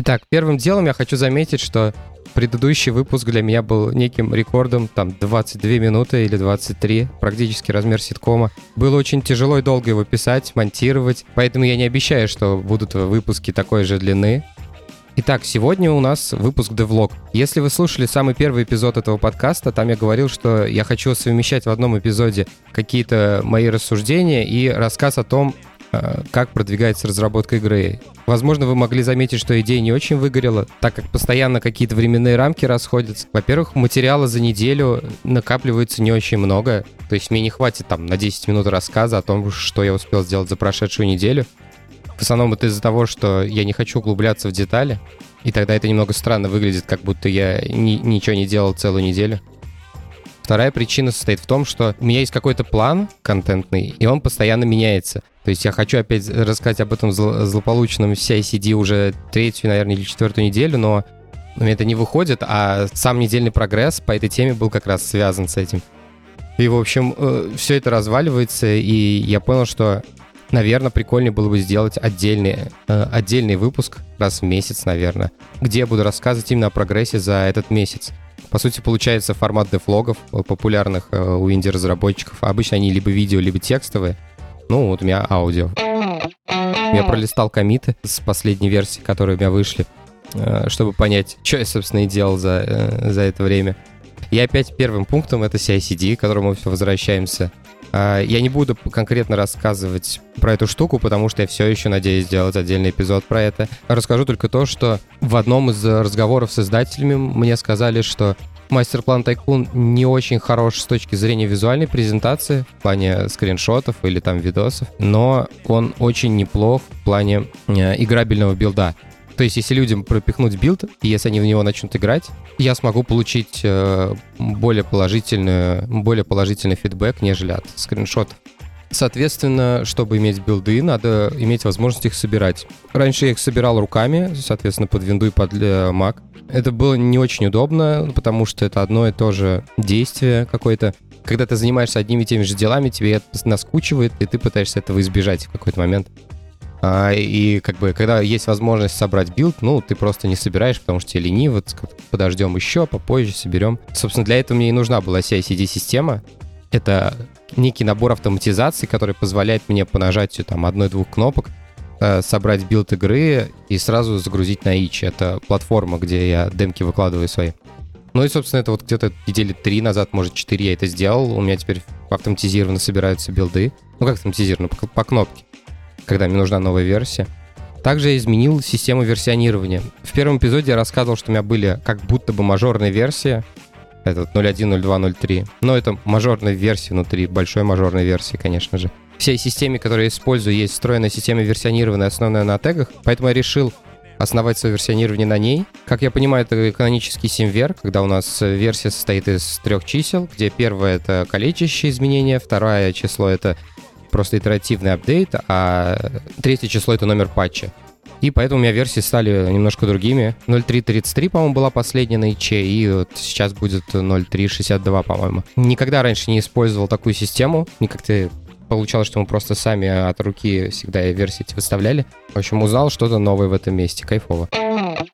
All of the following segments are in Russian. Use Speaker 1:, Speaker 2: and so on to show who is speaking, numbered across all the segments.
Speaker 1: Итак, первым делом я хочу заметить, что предыдущий выпуск для меня был неким рекордом, там 22 минуты или 23, практически размер ситкома. Было очень тяжело и долго его писать, монтировать, поэтому я не обещаю, что будут выпуски такой же длины. Итак, сегодня у нас выпуск Devlog. Если вы слушали самый первый эпизод этого подкаста, там я говорил, что я хочу совмещать в одном эпизоде какие-то мои рассуждения и рассказ о том, как продвигается разработка игры. Возможно, вы могли заметить, что идея не очень выгорела, так как постоянно какие-то временные рамки расходятся. Во-первых, материала за неделю накапливается не очень много, то есть мне не хватит там на 10 минут рассказа о том, что я успел сделать за прошедшую неделю. В основном это из-за того, что я не хочу углубляться в детали, и тогда это немного странно выглядит, как будто я ни- ничего не делал целую неделю. Вторая причина состоит в том, что у меня есть какой-то план контентный, и он постоянно меняется. То есть я хочу опять рассказать об этом зло- злополучном CICD уже третью, наверное, или четвертую неделю, но у меня это не выходит, а сам недельный прогресс по этой теме был как раз связан с этим. И, в общем, э, все это разваливается, и я понял, что, наверное, прикольнее было бы сделать отдельный, э, отдельный выпуск раз в месяц, наверное, где я буду рассказывать именно о прогрессе за этот месяц. По сути, получается формат дефлогов, э, популярных э, у инди-разработчиков. Обычно они либо видео, либо текстовые. Ну, вот у меня аудио. Я пролистал комиты с последней версии, которые у меня вышли, э, чтобы понять, что я, собственно, и делал за, за это время. И опять первым пунктом это CICD, к которому мы все возвращаемся. А, я не буду конкретно рассказывать про эту штуку, потому что я все еще надеюсь сделать отдельный эпизод про это. Расскажу только то, что в одном из разговоров с издателями мне сказали, что Masterplan Tycoon не очень хорош с точки зрения визуальной презентации, в плане скриншотов или там видосов, но он очень неплох в плане э, играбельного билда. То есть, если людям пропихнуть билд, и если они в него начнут играть, я смогу получить э, более, положительную, более положительный фидбэк, нежели от скриншотов. Соответственно, чтобы иметь билды, надо иметь возможность их собирать. Раньше я их собирал руками, соответственно, под винду и под э, Mac. Это было не очень удобно, потому что это одно и то же действие какое-то. Когда ты занимаешься одними и теми же делами, тебе это наскучивает, и ты пытаешься этого избежать в какой-то момент. А, и как бы, когда есть возможность собрать билд, ну, ты просто не собираешь, потому что тебе лениво, подождем еще, попозже соберем. Собственно, для этого мне и нужна была CI/CD-система. Это некий набор автоматизации, который позволяет мне по нажатию там одной-двух кнопок э, собрать билд игры и сразу загрузить на Itch. Это платформа, где я демки выкладываю свои. Ну и, собственно, это вот где-то недели три назад, может, четыре я это сделал. У меня теперь автоматизированно собираются билды. Ну, как автоматизированно? По, по кнопке когда мне нужна новая версия. Также я изменил систему версионирования. В первом эпизоде я рассказывал, что у меня были как будто бы мажорные версии. Это 0.1, 0.2, 0.3. Но это мажорная версия внутри, большой мажорной версии, конечно же. Всей системе, которую я использую, есть встроенная система версионирования, основанная на тегах. Поэтому я решил основать свое версионирование на ней. Как я понимаю, это канонический симвер, когда у нас версия состоит из трех чисел, где первое — это количащее изменение, второе число — это просто итеративный апдейт, а третье число — это номер патча. И поэтому у меня версии стали немножко другими. 0.3.33, по-моему, была последняя на ИЧ, и вот сейчас будет 0.3.62, по-моему. Никогда раньше не использовал такую систему. Никак-то получалось, что мы просто сами от руки всегда версии эти выставляли. В общем, узнал что-то новое в этом месте. Кайфово.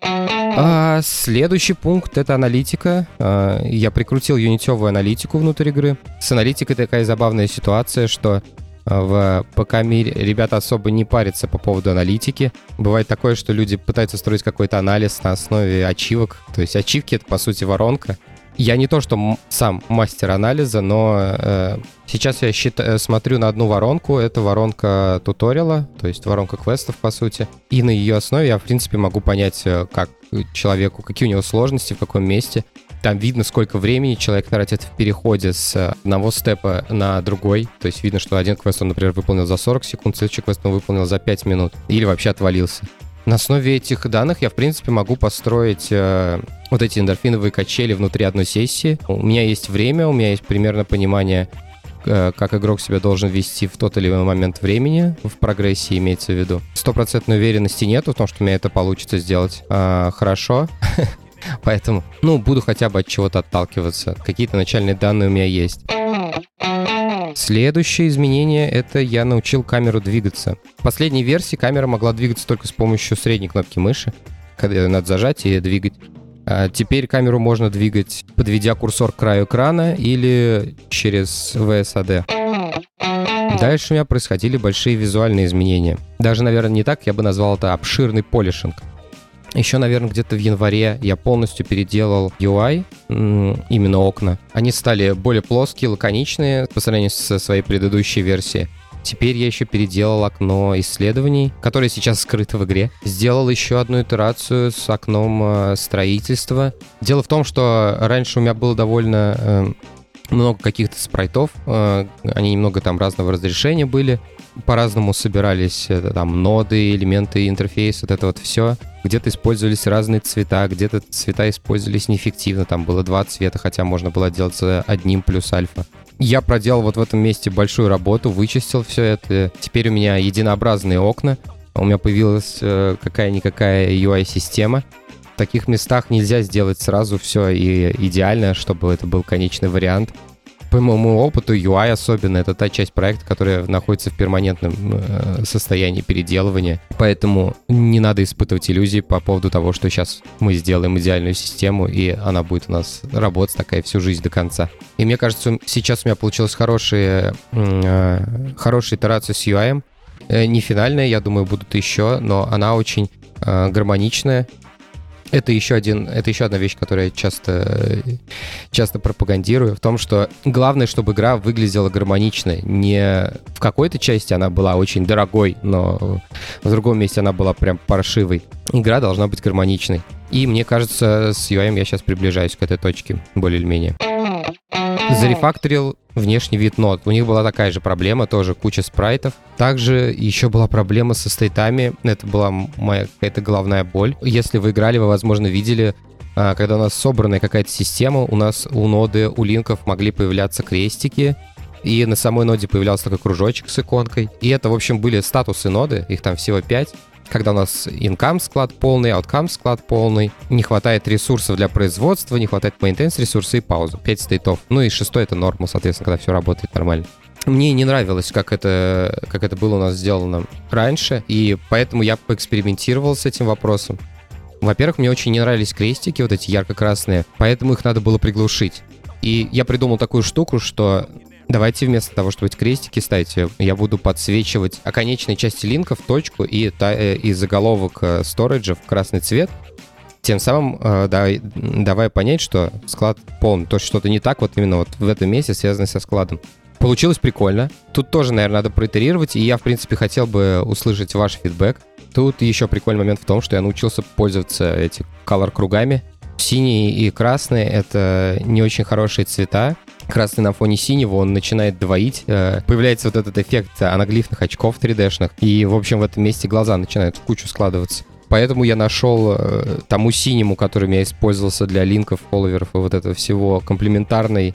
Speaker 1: А, следующий пункт — это аналитика. А, я прикрутил юнитевую аналитику внутрь игры. С аналитикой такая забавная ситуация, что в ПК-мире ребята особо не парятся по поводу аналитики. Бывает такое, что люди пытаются строить какой-то анализ на основе ачивок. То есть ачивки — это, по сути, воронка. Я не то, что сам мастер анализа, но э, сейчас я считаю, смотрю на одну воронку. Это воронка туториала, то есть воронка квестов, по сути. И на ее основе я, в принципе, могу понять, э, как человеку, какие у него сложности, в каком месте. Там видно, сколько времени человек тратит в переходе с одного степа на другой. То есть видно, что один квест он, например, выполнил за 40 секунд, следующий квест он выполнил за 5 минут. Или вообще отвалился. На основе этих данных я, в принципе, могу построить э, вот эти эндорфиновые качели внутри одной сессии. У меня есть время, у меня есть примерно понимание, э, как игрок себя должен вести в тот или иной момент времени, в прогрессии имеется в виду. Стопроцентной уверенности нету в том, что у меня это получится сделать а, хорошо. Поэтому, ну, буду хотя бы от чего-то отталкиваться. Какие-то начальные данные у меня есть. Следующее изменение — это я научил камеру двигаться. В последней версии камера могла двигаться только с помощью средней кнопки мыши, когда ее надо зажать и двигать. А теперь камеру можно двигать, подведя курсор к краю экрана или через VSAD. Дальше у меня происходили большие визуальные изменения. Даже, наверное, не так, я бы назвал это обширный полишинг. Еще, наверное, где-то в январе я полностью переделал UI, именно окна. Они стали более плоские, лаконичные по сравнению со своей предыдущей версией. Теперь я еще переделал окно исследований, которое сейчас скрыто в игре. Сделал еще одну итерацию с окном э, строительства. Дело в том, что раньше у меня было довольно э, много каких-то спрайтов. Э, они немного там разного разрешения были. По-разному собирались это, там ноды, элементы интерфейса, вот это вот все. Где-то использовались разные цвета, где-то цвета использовались неэффективно. Там было два цвета, хотя можно было делать одним плюс альфа. Я проделал вот в этом месте большую работу, вычистил все это. Теперь у меня единообразные окна. У меня появилась э, какая-никакая UI-система. В таких местах нельзя сделать сразу все и идеально, чтобы это был конечный вариант. По моему опыту, UI особенно, это та часть проекта, которая находится в перманентном э, состоянии переделывания. Поэтому не надо испытывать иллюзии по поводу того, что сейчас мы сделаем идеальную систему, и она будет у нас работать такая всю жизнь до конца. И мне кажется, сейчас у меня получилась хорошая, э, хорошая итерация с UI. Э, не финальная, я думаю, будут еще, но она очень э, гармоничная, это еще, один, это еще одна вещь, которую я часто, часто пропагандирую, в том, что главное, чтобы игра выглядела гармонично. Не в какой-то части она была очень дорогой, но в другом месте она была прям паршивой. Игра должна быть гармоничной. И мне кажется, с UI я сейчас приближаюсь к этой точке, более или менее. Зарефакторил внешний вид нот. У них была такая же проблема, тоже куча спрайтов. Также еще была проблема со стейтами. Это была моя какая-то головная боль. Если вы играли, вы, возможно, видели, а, когда у нас собранная какая-то система, у нас у ноды, у линков могли появляться крестики, и на самой ноде появлялся такой кружочек с иконкой. И это, в общем, были статусы ноды, их там всего 5 когда у нас income склад полный, outcome склад полный, не хватает ресурсов для производства, не хватает maintenance ресурсы и паузу. 5 стейтов. Ну и шестой это нормал, соответственно, когда все работает нормально. Мне не нравилось, как это, как это было у нас сделано раньше, и поэтому я поэкспериментировал с этим вопросом. Во-первых, мне очень не нравились крестики, вот эти ярко-красные, поэтому их надо было приглушить. И я придумал такую штуку, что Давайте вместо того, чтобы эти крестики ставить, я буду подсвечивать оконечные части линка в точку и, та, э, и заголовок э, сториджа в красный цвет, тем самым э, да, давая понять, что склад полный. То, что-то не так вот именно вот в этом месте связано со складом. Получилось прикольно. Тут тоже, наверное, надо проитерировать, и я, в принципе, хотел бы услышать ваш фидбэк. Тут еще прикольный момент в том, что я научился пользоваться эти color-кругами. Синий и красный — это не очень хорошие цвета, красный на фоне синего, он начинает двоить. Э, появляется вот этот эффект анаглифных очков 3D-шных. И, в общем, в этом месте глаза начинают в кучу складываться. Поэтому я нашел э, тому синему, который у меня использовался для линков, фолловеров и вот этого всего, комплементарный,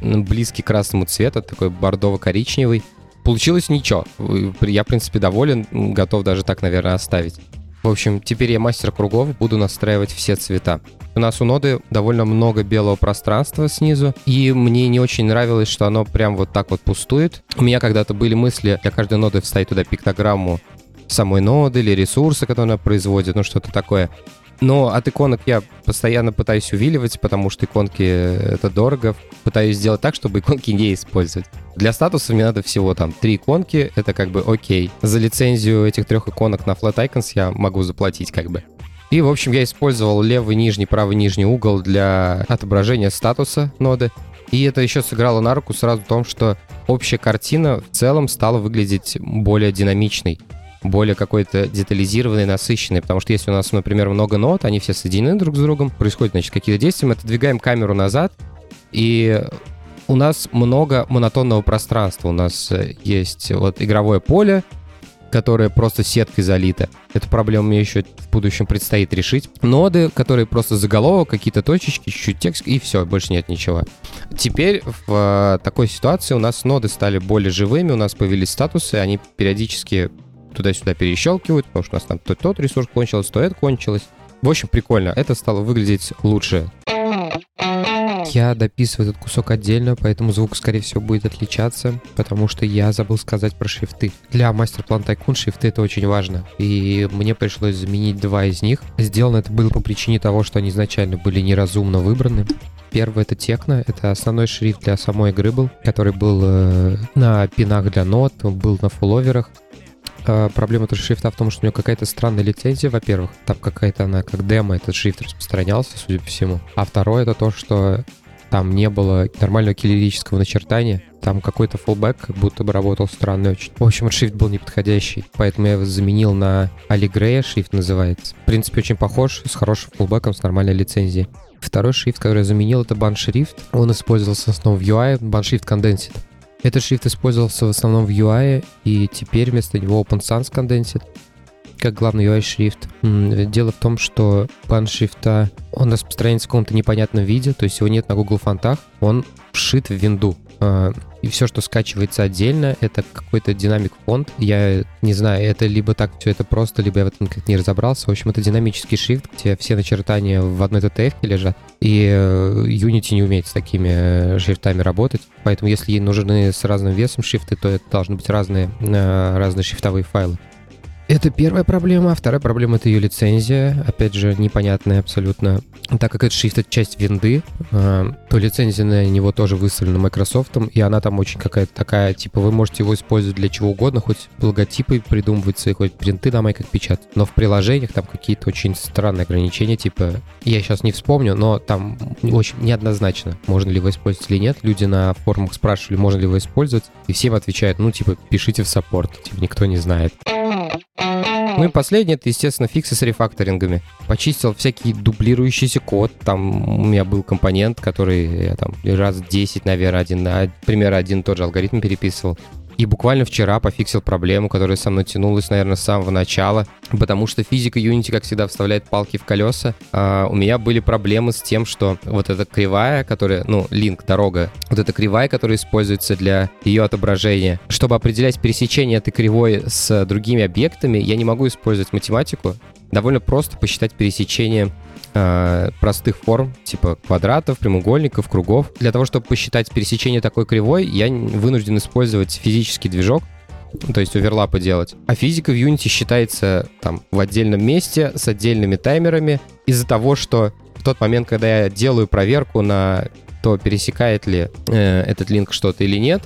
Speaker 1: близкий к красному цвету, такой бордово-коричневый. Получилось ничего. Я, в принципе, доволен, готов даже так, наверное, оставить. В общем, теперь я мастер кругов, буду настраивать все цвета. У нас у ноды довольно много белого пространства снизу, и мне не очень нравилось, что оно прям вот так вот пустует. У меня когда-то были мысли для каждой ноды вставить туда пиктограмму самой ноды или ресурсы, которые она производит, ну что-то такое. Но от иконок я постоянно пытаюсь увиливать, потому что иконки — это дорого. Пытаюсь сделать так, чтобы иконки не использовать. Для статуса мне надо всего там три иконки, это как бы окей. За лицензию этих трех иконок на Flat Icons я могу заплатить как бы. И, в общем, я использовал левый нижний, правый нижний угол для отображения статуса ноды. И это еще сыграло на руку сразу в том, что общая картина в целом стала выглядеть более динамичной более какой-то детализированный, насыщенный, потому что если у нас, например, много нот, они все соединены друг с другом, происходят, значит, какие-то действия, мы отодвигаем камеру назад, и у нас много монотонного пространства. У нас есть вот игровое поле, которая просто сеткой залита. Эту проблему мне еще в будущем предстоит решить. Ноды, которые просто заголовок, какие-то точечки, чуть-чуть текст, и все, больше нет ничего. Теперь в э, такой ситуации у нас ноды стали более живыми, у нас появились статусы, они периодически туда-сюда перещелкивают, потому что у нас там то тот ресурс кончился, то это кончилось. В общем, прикольно. Это стало выглядеть лучше. Я дописываю этот кусок отдельно, поэтому звук, скорее всего, будет отличаться, потому что я забыл сказать про шрифты. Для мастер-план Tycoon шрифты это очень важно, и мне пришлось заменить два из них. Сделано это было по причине того, что они изначально были неразумно выбраны. Первый это Текно, это основной шрифт для самой игры был, который был э, на пинах для нот, был на фуловерах. А, проблема этого шрифта в том, что у него какая-то странная лицензия, во-первых. Там какая-то она, как демо, этот шрифт распространялся, судя по всему. А второе это то, что там не было нормального киллерического начертания. Там какой-то фулбэк как будто бы работал странно очень. В общем, шрифт был неподходящий, поэтому я его заменил на Алигрея, шрифт называется. В принципе, очень похож, с хорошим фулбэком, с нормальной лицензией. Второй шрифт, который я заменил, это бан-шрифт. Он использовался основном в UI, бан-шрифт Condensed. Этот шрифт использовался в основном в UI, и теперь вместо него Open Sans Condensed как главный UI-шрифт. Дело в том, что план шрифта, он распространяется в каком-то непонятном виде, то есть его нет на Google фонтах, он вшит в винду. И все, что скачивается отдельно, это какой-то динамик фонд. Я не знаю, это либо так все это просто, либо я в этом как не разобрался. В общем, это динамический шрифт, где все начертания в одной TTF лежат. И э, Unity не умеет с такими э, шрифтами работать. Поэтому если ей нужны с разным весом шрифты, то это должны быть разные, э, разные шрифтовые файлы. Это первая проблема. А вторая проблема — это ее лицензия. Опять же, непонятная абсолютно. Так как это шрифт — это часть винды, э, то лицензия на него тоже выставлена Microsoft, и она там очень какая-то такая, типа, вы можете его использовать для чего угодно, хоть логотипы придумывать свои, хоть принты на майках печатать. Но в приложениях там какие-то очень странные ограничения, типа, я сейчас не вспомню, но там очень неоднозначно, можно ли его использовать или нет. Люди на форумах спрашивали, можно ли его использовать, и всем отвечают, ну, типа, пишите в саппорт, типа, никто не знает. Ну и последнее, это, естественно, фиксы с рефакторингами. Почистил всякий дублирующийся код. Там у меня был компонент, который я там раз 10, наверное, один пример один тот же алгоритм переписывал. И буквально вчера пофиксил проблему, которая со мной тянулась, наверное, с самого начала, потому что физика Unity, как всегда, вставляет палки в колеса. А у меня были проблемы с тем, что вот эта кривая, которая, ну, линк, дорога, вот эта кривая, которая используется для ее отображения, чтобы определять пересечение этой кривой с другими объектами, я не могу использовать математику. Довольно просто посчитать пересечение э, простых форм, типа квадратов, прямоугольников, кругов. Для того, чтобы посчитать пересечение такой кривой, я вынужден использовать физический движок, то есть оверлапы делать. А физика в Unity считается там в отдельном месте с отдельными таймерами из-за того, что в тот момент, когда я делаю проверку на то, пересекает ли э, этот линк что-то или нет,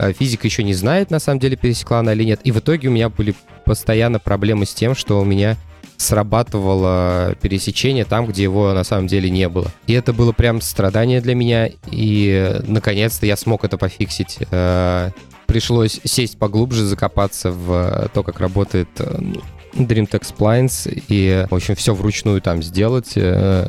Speaker 1: э, физика еще не знает, на самом деле, пересекла она или нет. И в итоге у меня были постоянно проблемы с тем, что у меня срабатывало пересечение там, где его на самом деле не было. И это было прям страдание для меня, и наконец-то я смог это пофиксить. Э, пришлось сесть поглубже, закопаться в то, как работает э, DreamTech Splines и, в общем, все вручную там сделать, э,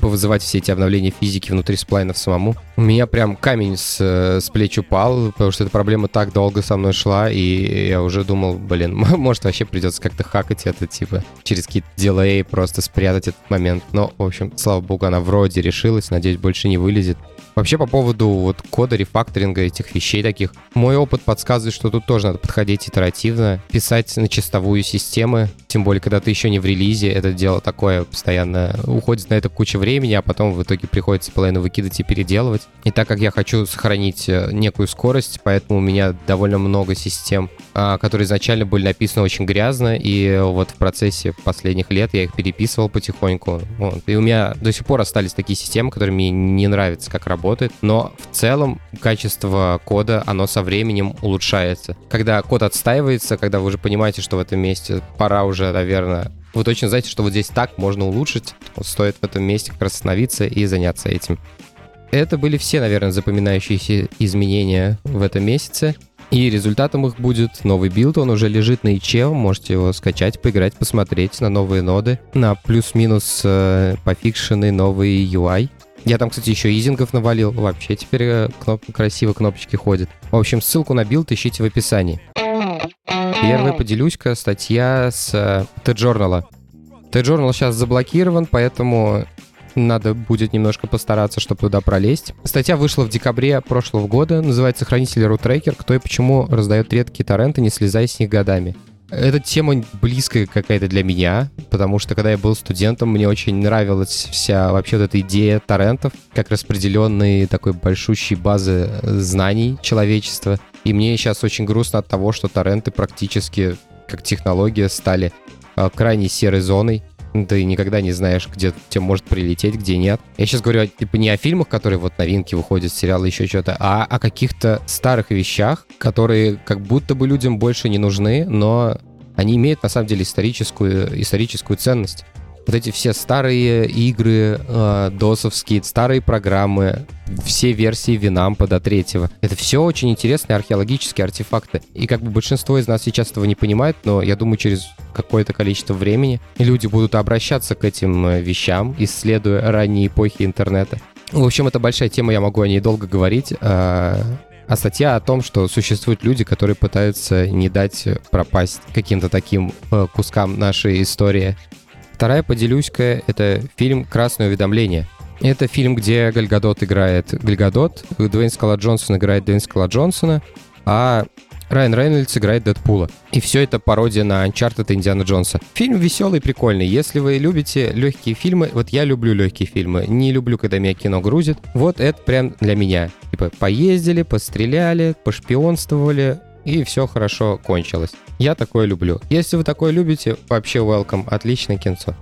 Speaker 1: повызывать все эти обновления физики внутри сплайнов самому. У меня прям камень с, э, с плеч упал, потому что эта проблема так долго со мной шла, и я уже думал, блин, может вообще придется как-то хакать это, типа, через какие-то дилей просто спрятать этот момент. Но, в общем, слава богу, она вроде решилась, надеюсь, больше не вылезет. Вообще по поводу вот кода, рефакторинга этих вещей таких, мой опыт подсказывает, что тут тоже надо подходить итеративно, писать на чистовую системы, тем более, когда ты еще не в релизе, это дело такое постоянно уходит на это куча времени, а потом в итоге приходится половину выкидывать и переделывать. И так как я хочу сохранить э, некую скорость, поэтому у меня довольно много систем, а, которые изначально были написаны очень грязно, и вот в процессе последних лет я их переписывал потихоньку. Вот. И у меня до сих пор остались такие системы, которые мне не нравятся, как работает, но в целом качество кода, оно со временем улучшается. Когда код отстаивается, когда вы уже понимаете, что в этом месте пора уже, наверное, вы точно знаете, что вот здесь так можно улучшить, вот стоит в этом месте как раз остановиться и заняться этим. Это были все, наверное, запоминающиеся изменения в этом месяце. И результатом их будет новый билд, он уже лежит на Itch е, можете его скачать, поиграть, посмотреть на новые ноды, на плюс-минус э, пофикшенный новый UI. Я там, кстати, еще easing ов навалил. Вообще теперь э, кноп... красиво кнопочки ходят. В общем, ссылку на билд ищите в описании. Первый поделюсь-ка статья с T-Journal. T-Journal сейчас заблокирован, поэтому надо будет немножко постараться, чтобы туда пролезть. Статья вышла в декабре прошлого года, называется «Хранитель рутрекер. Кто и почему раздает редкие торренты, не слезая с них годами». Эта тема близкая какая-то для меня, потому что когда я был студентом, мне очень нравилась вся вообще вот эта идея торрентов, как распределенные такой большущей базы знаний человечества. И мне сейчас очень грустно от того, что торренты практически как технология стали а, крайне серой зоной ты никогда не знаешь, где тебе может прилететь, где нет. Я сейчас говорю типа не о фильмах, которые вот новинки выходят, сериалы, еще что-то, а о каких-то старых вещах, которые как будто бы людям больше не нужны, но они имеют на самом деле историческую, историческую ценность вот эти все старые игры, э, досовские, старые программы, все версии Винампа до третьего. Это все очень интересные археологические артефакты. И как бы большинство из нас сейчас этого не понимает, но я думаю, через какое-то количество времени люди будут обращаться к этим э, вещам, исследуя ранние эпохи интернета. В общем, это большая тема, я могу о ней долго говорить. А, а статья о том, что существуют люди, которые пытаются не дать пропасть каким-то таким э, кускам нашей истории. Вторая поделюсь-ка, это фильм «Красное уведомление». Это фильм, где Гальгадот играет Гальгадот, Дуэйн Скала Джонсон играет Дуэйн Скала Джонсона, а Райан Рейнольдс играет Дэдпула. И все это пародия на Uncharted Индиана Джонса. Фильм веселый, прикольный. Если вы любите легкие фильмы, вот я люблю легкие фильмы. Не люблю, когда меня кино грузит. Вот это прям для меня. Типа поездили, постреляли, пошпионствовали, и все хорошо кончилось. Я такое люблю. Если вы такое любите, вообще welcome, отличное кинцо.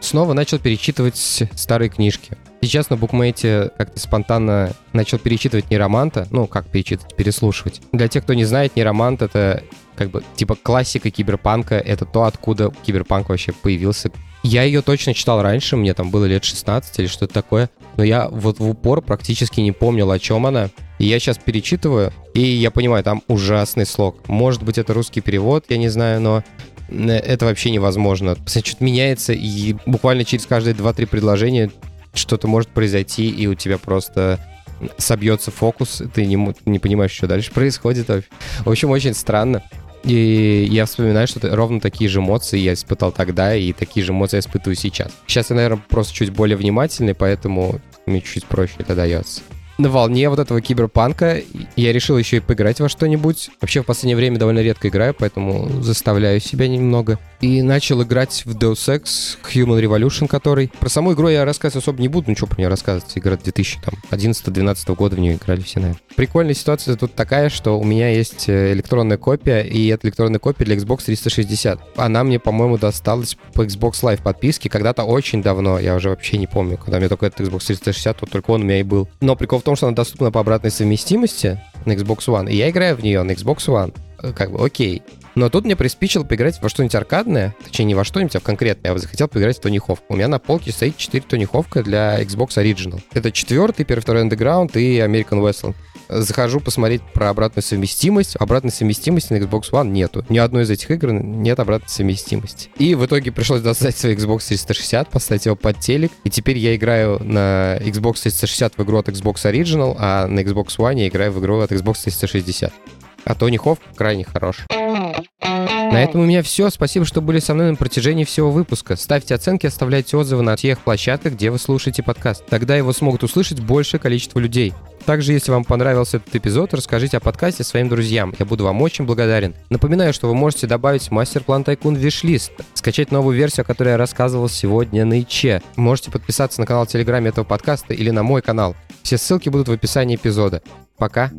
Speaker 1: Снова начал перечитывать старые книжки. Сейчас на букмейте как-то спонтанно начал перечитывать Нероманта. Ну, как перечитывать, переслушивать. Для тех, кто не знает, Неромант — это как бы типа классика киберпанка. Это то, откуда киберпанк вообще появился. Я ее точно читал раньше, мне там было лет 16 или что-то такое. Но я вот в упор практически не помнил, о чем она. Я сейчас перечитываю, и я понимаю, там ужасный слог. Может быть, это русский перевод, я не знаю, но это вообще невозможно. Что-то меняется, и буквально через каждые 2-3 предложения что-то может произойти, и у тебя просто собьется фокус, ты не, не понимаешь, что дальше происходит. В общем, очень странно. И я вспоминаю, что ровно такие же эмоции я испытал тогда, и такие же эмоции я испытываю сейчас. Сейчас я, наверное, просто чуть более внимательный, поэтому мне чуть проще это дается на волне вот этого киберпанка. Я решил еще и поиграть во что-нибудь. Вообще в последнее время довольно редко играю, поэтому заставляю себя немного. И начал играть в Deus Ex Human Revolution, который... Про саму игру я рассказывать особо не буду, ничего про нее рассказывать. Игра 2011-2012 года в нее играли все, наверное. Прикольная ситуация тут такая, что у меня есть э, электронная копия, и эта электронная копия для Xbox 360. Она мне, по-моему, досталась по Xbox Live подписке когда-то очень давно. Я уже вообще не помню, когда мне только этот Xbox 360, то только он у меня и был. Но прикол в том, что она доступна по обратной совместимости на Xbox One, и я играю в нее на Xbox One. Э, как бы окей. Но тут мне приспичило поиграть во что-нибудь аркадное, точнее не во что-нибудь, а в конкретное. Я захотел поиграть в Тони Ховк. У меня на полке стоит 4 Тони Ховка для Xbox Original. Это четвертый, первый, второй Underground и American Wrestling. Захожу посмотреть про обратную совместимость. Обратной совместимости на Xbox One нету. Ни одной из этих игр нет обратной совместимости. И в итоге пришлось достать свой Xbox 360, поставить его под телек. И теперь я играю на Xbox 360 в игру от Xbox Original, а на Xbox One я играю в игру от Xbox 360. А Тони Ховк крайне хорош. На этом у меня все. Спасибо, что были со мной на протяжении всего выпуска. Ставьте оценки, оставляйте отзывы на тех площадках, где вы слушаете подкаст. Тогда его смогут услышать большее количество людей. Также, если вам понравился этот эпизод, расскажите о подкасте своим друзьям. Я буду вам очень благодарен. Напоминаю, что вы можете добавить мастер-план Тайкун в виш-лист, скачать новую версию, о которой я рассказывал сегодня на ИЧе. Можете подписаться на канал в Телеграме этого подкаста или на мой канал. Все ссылки будут в описании эпизода. Пока.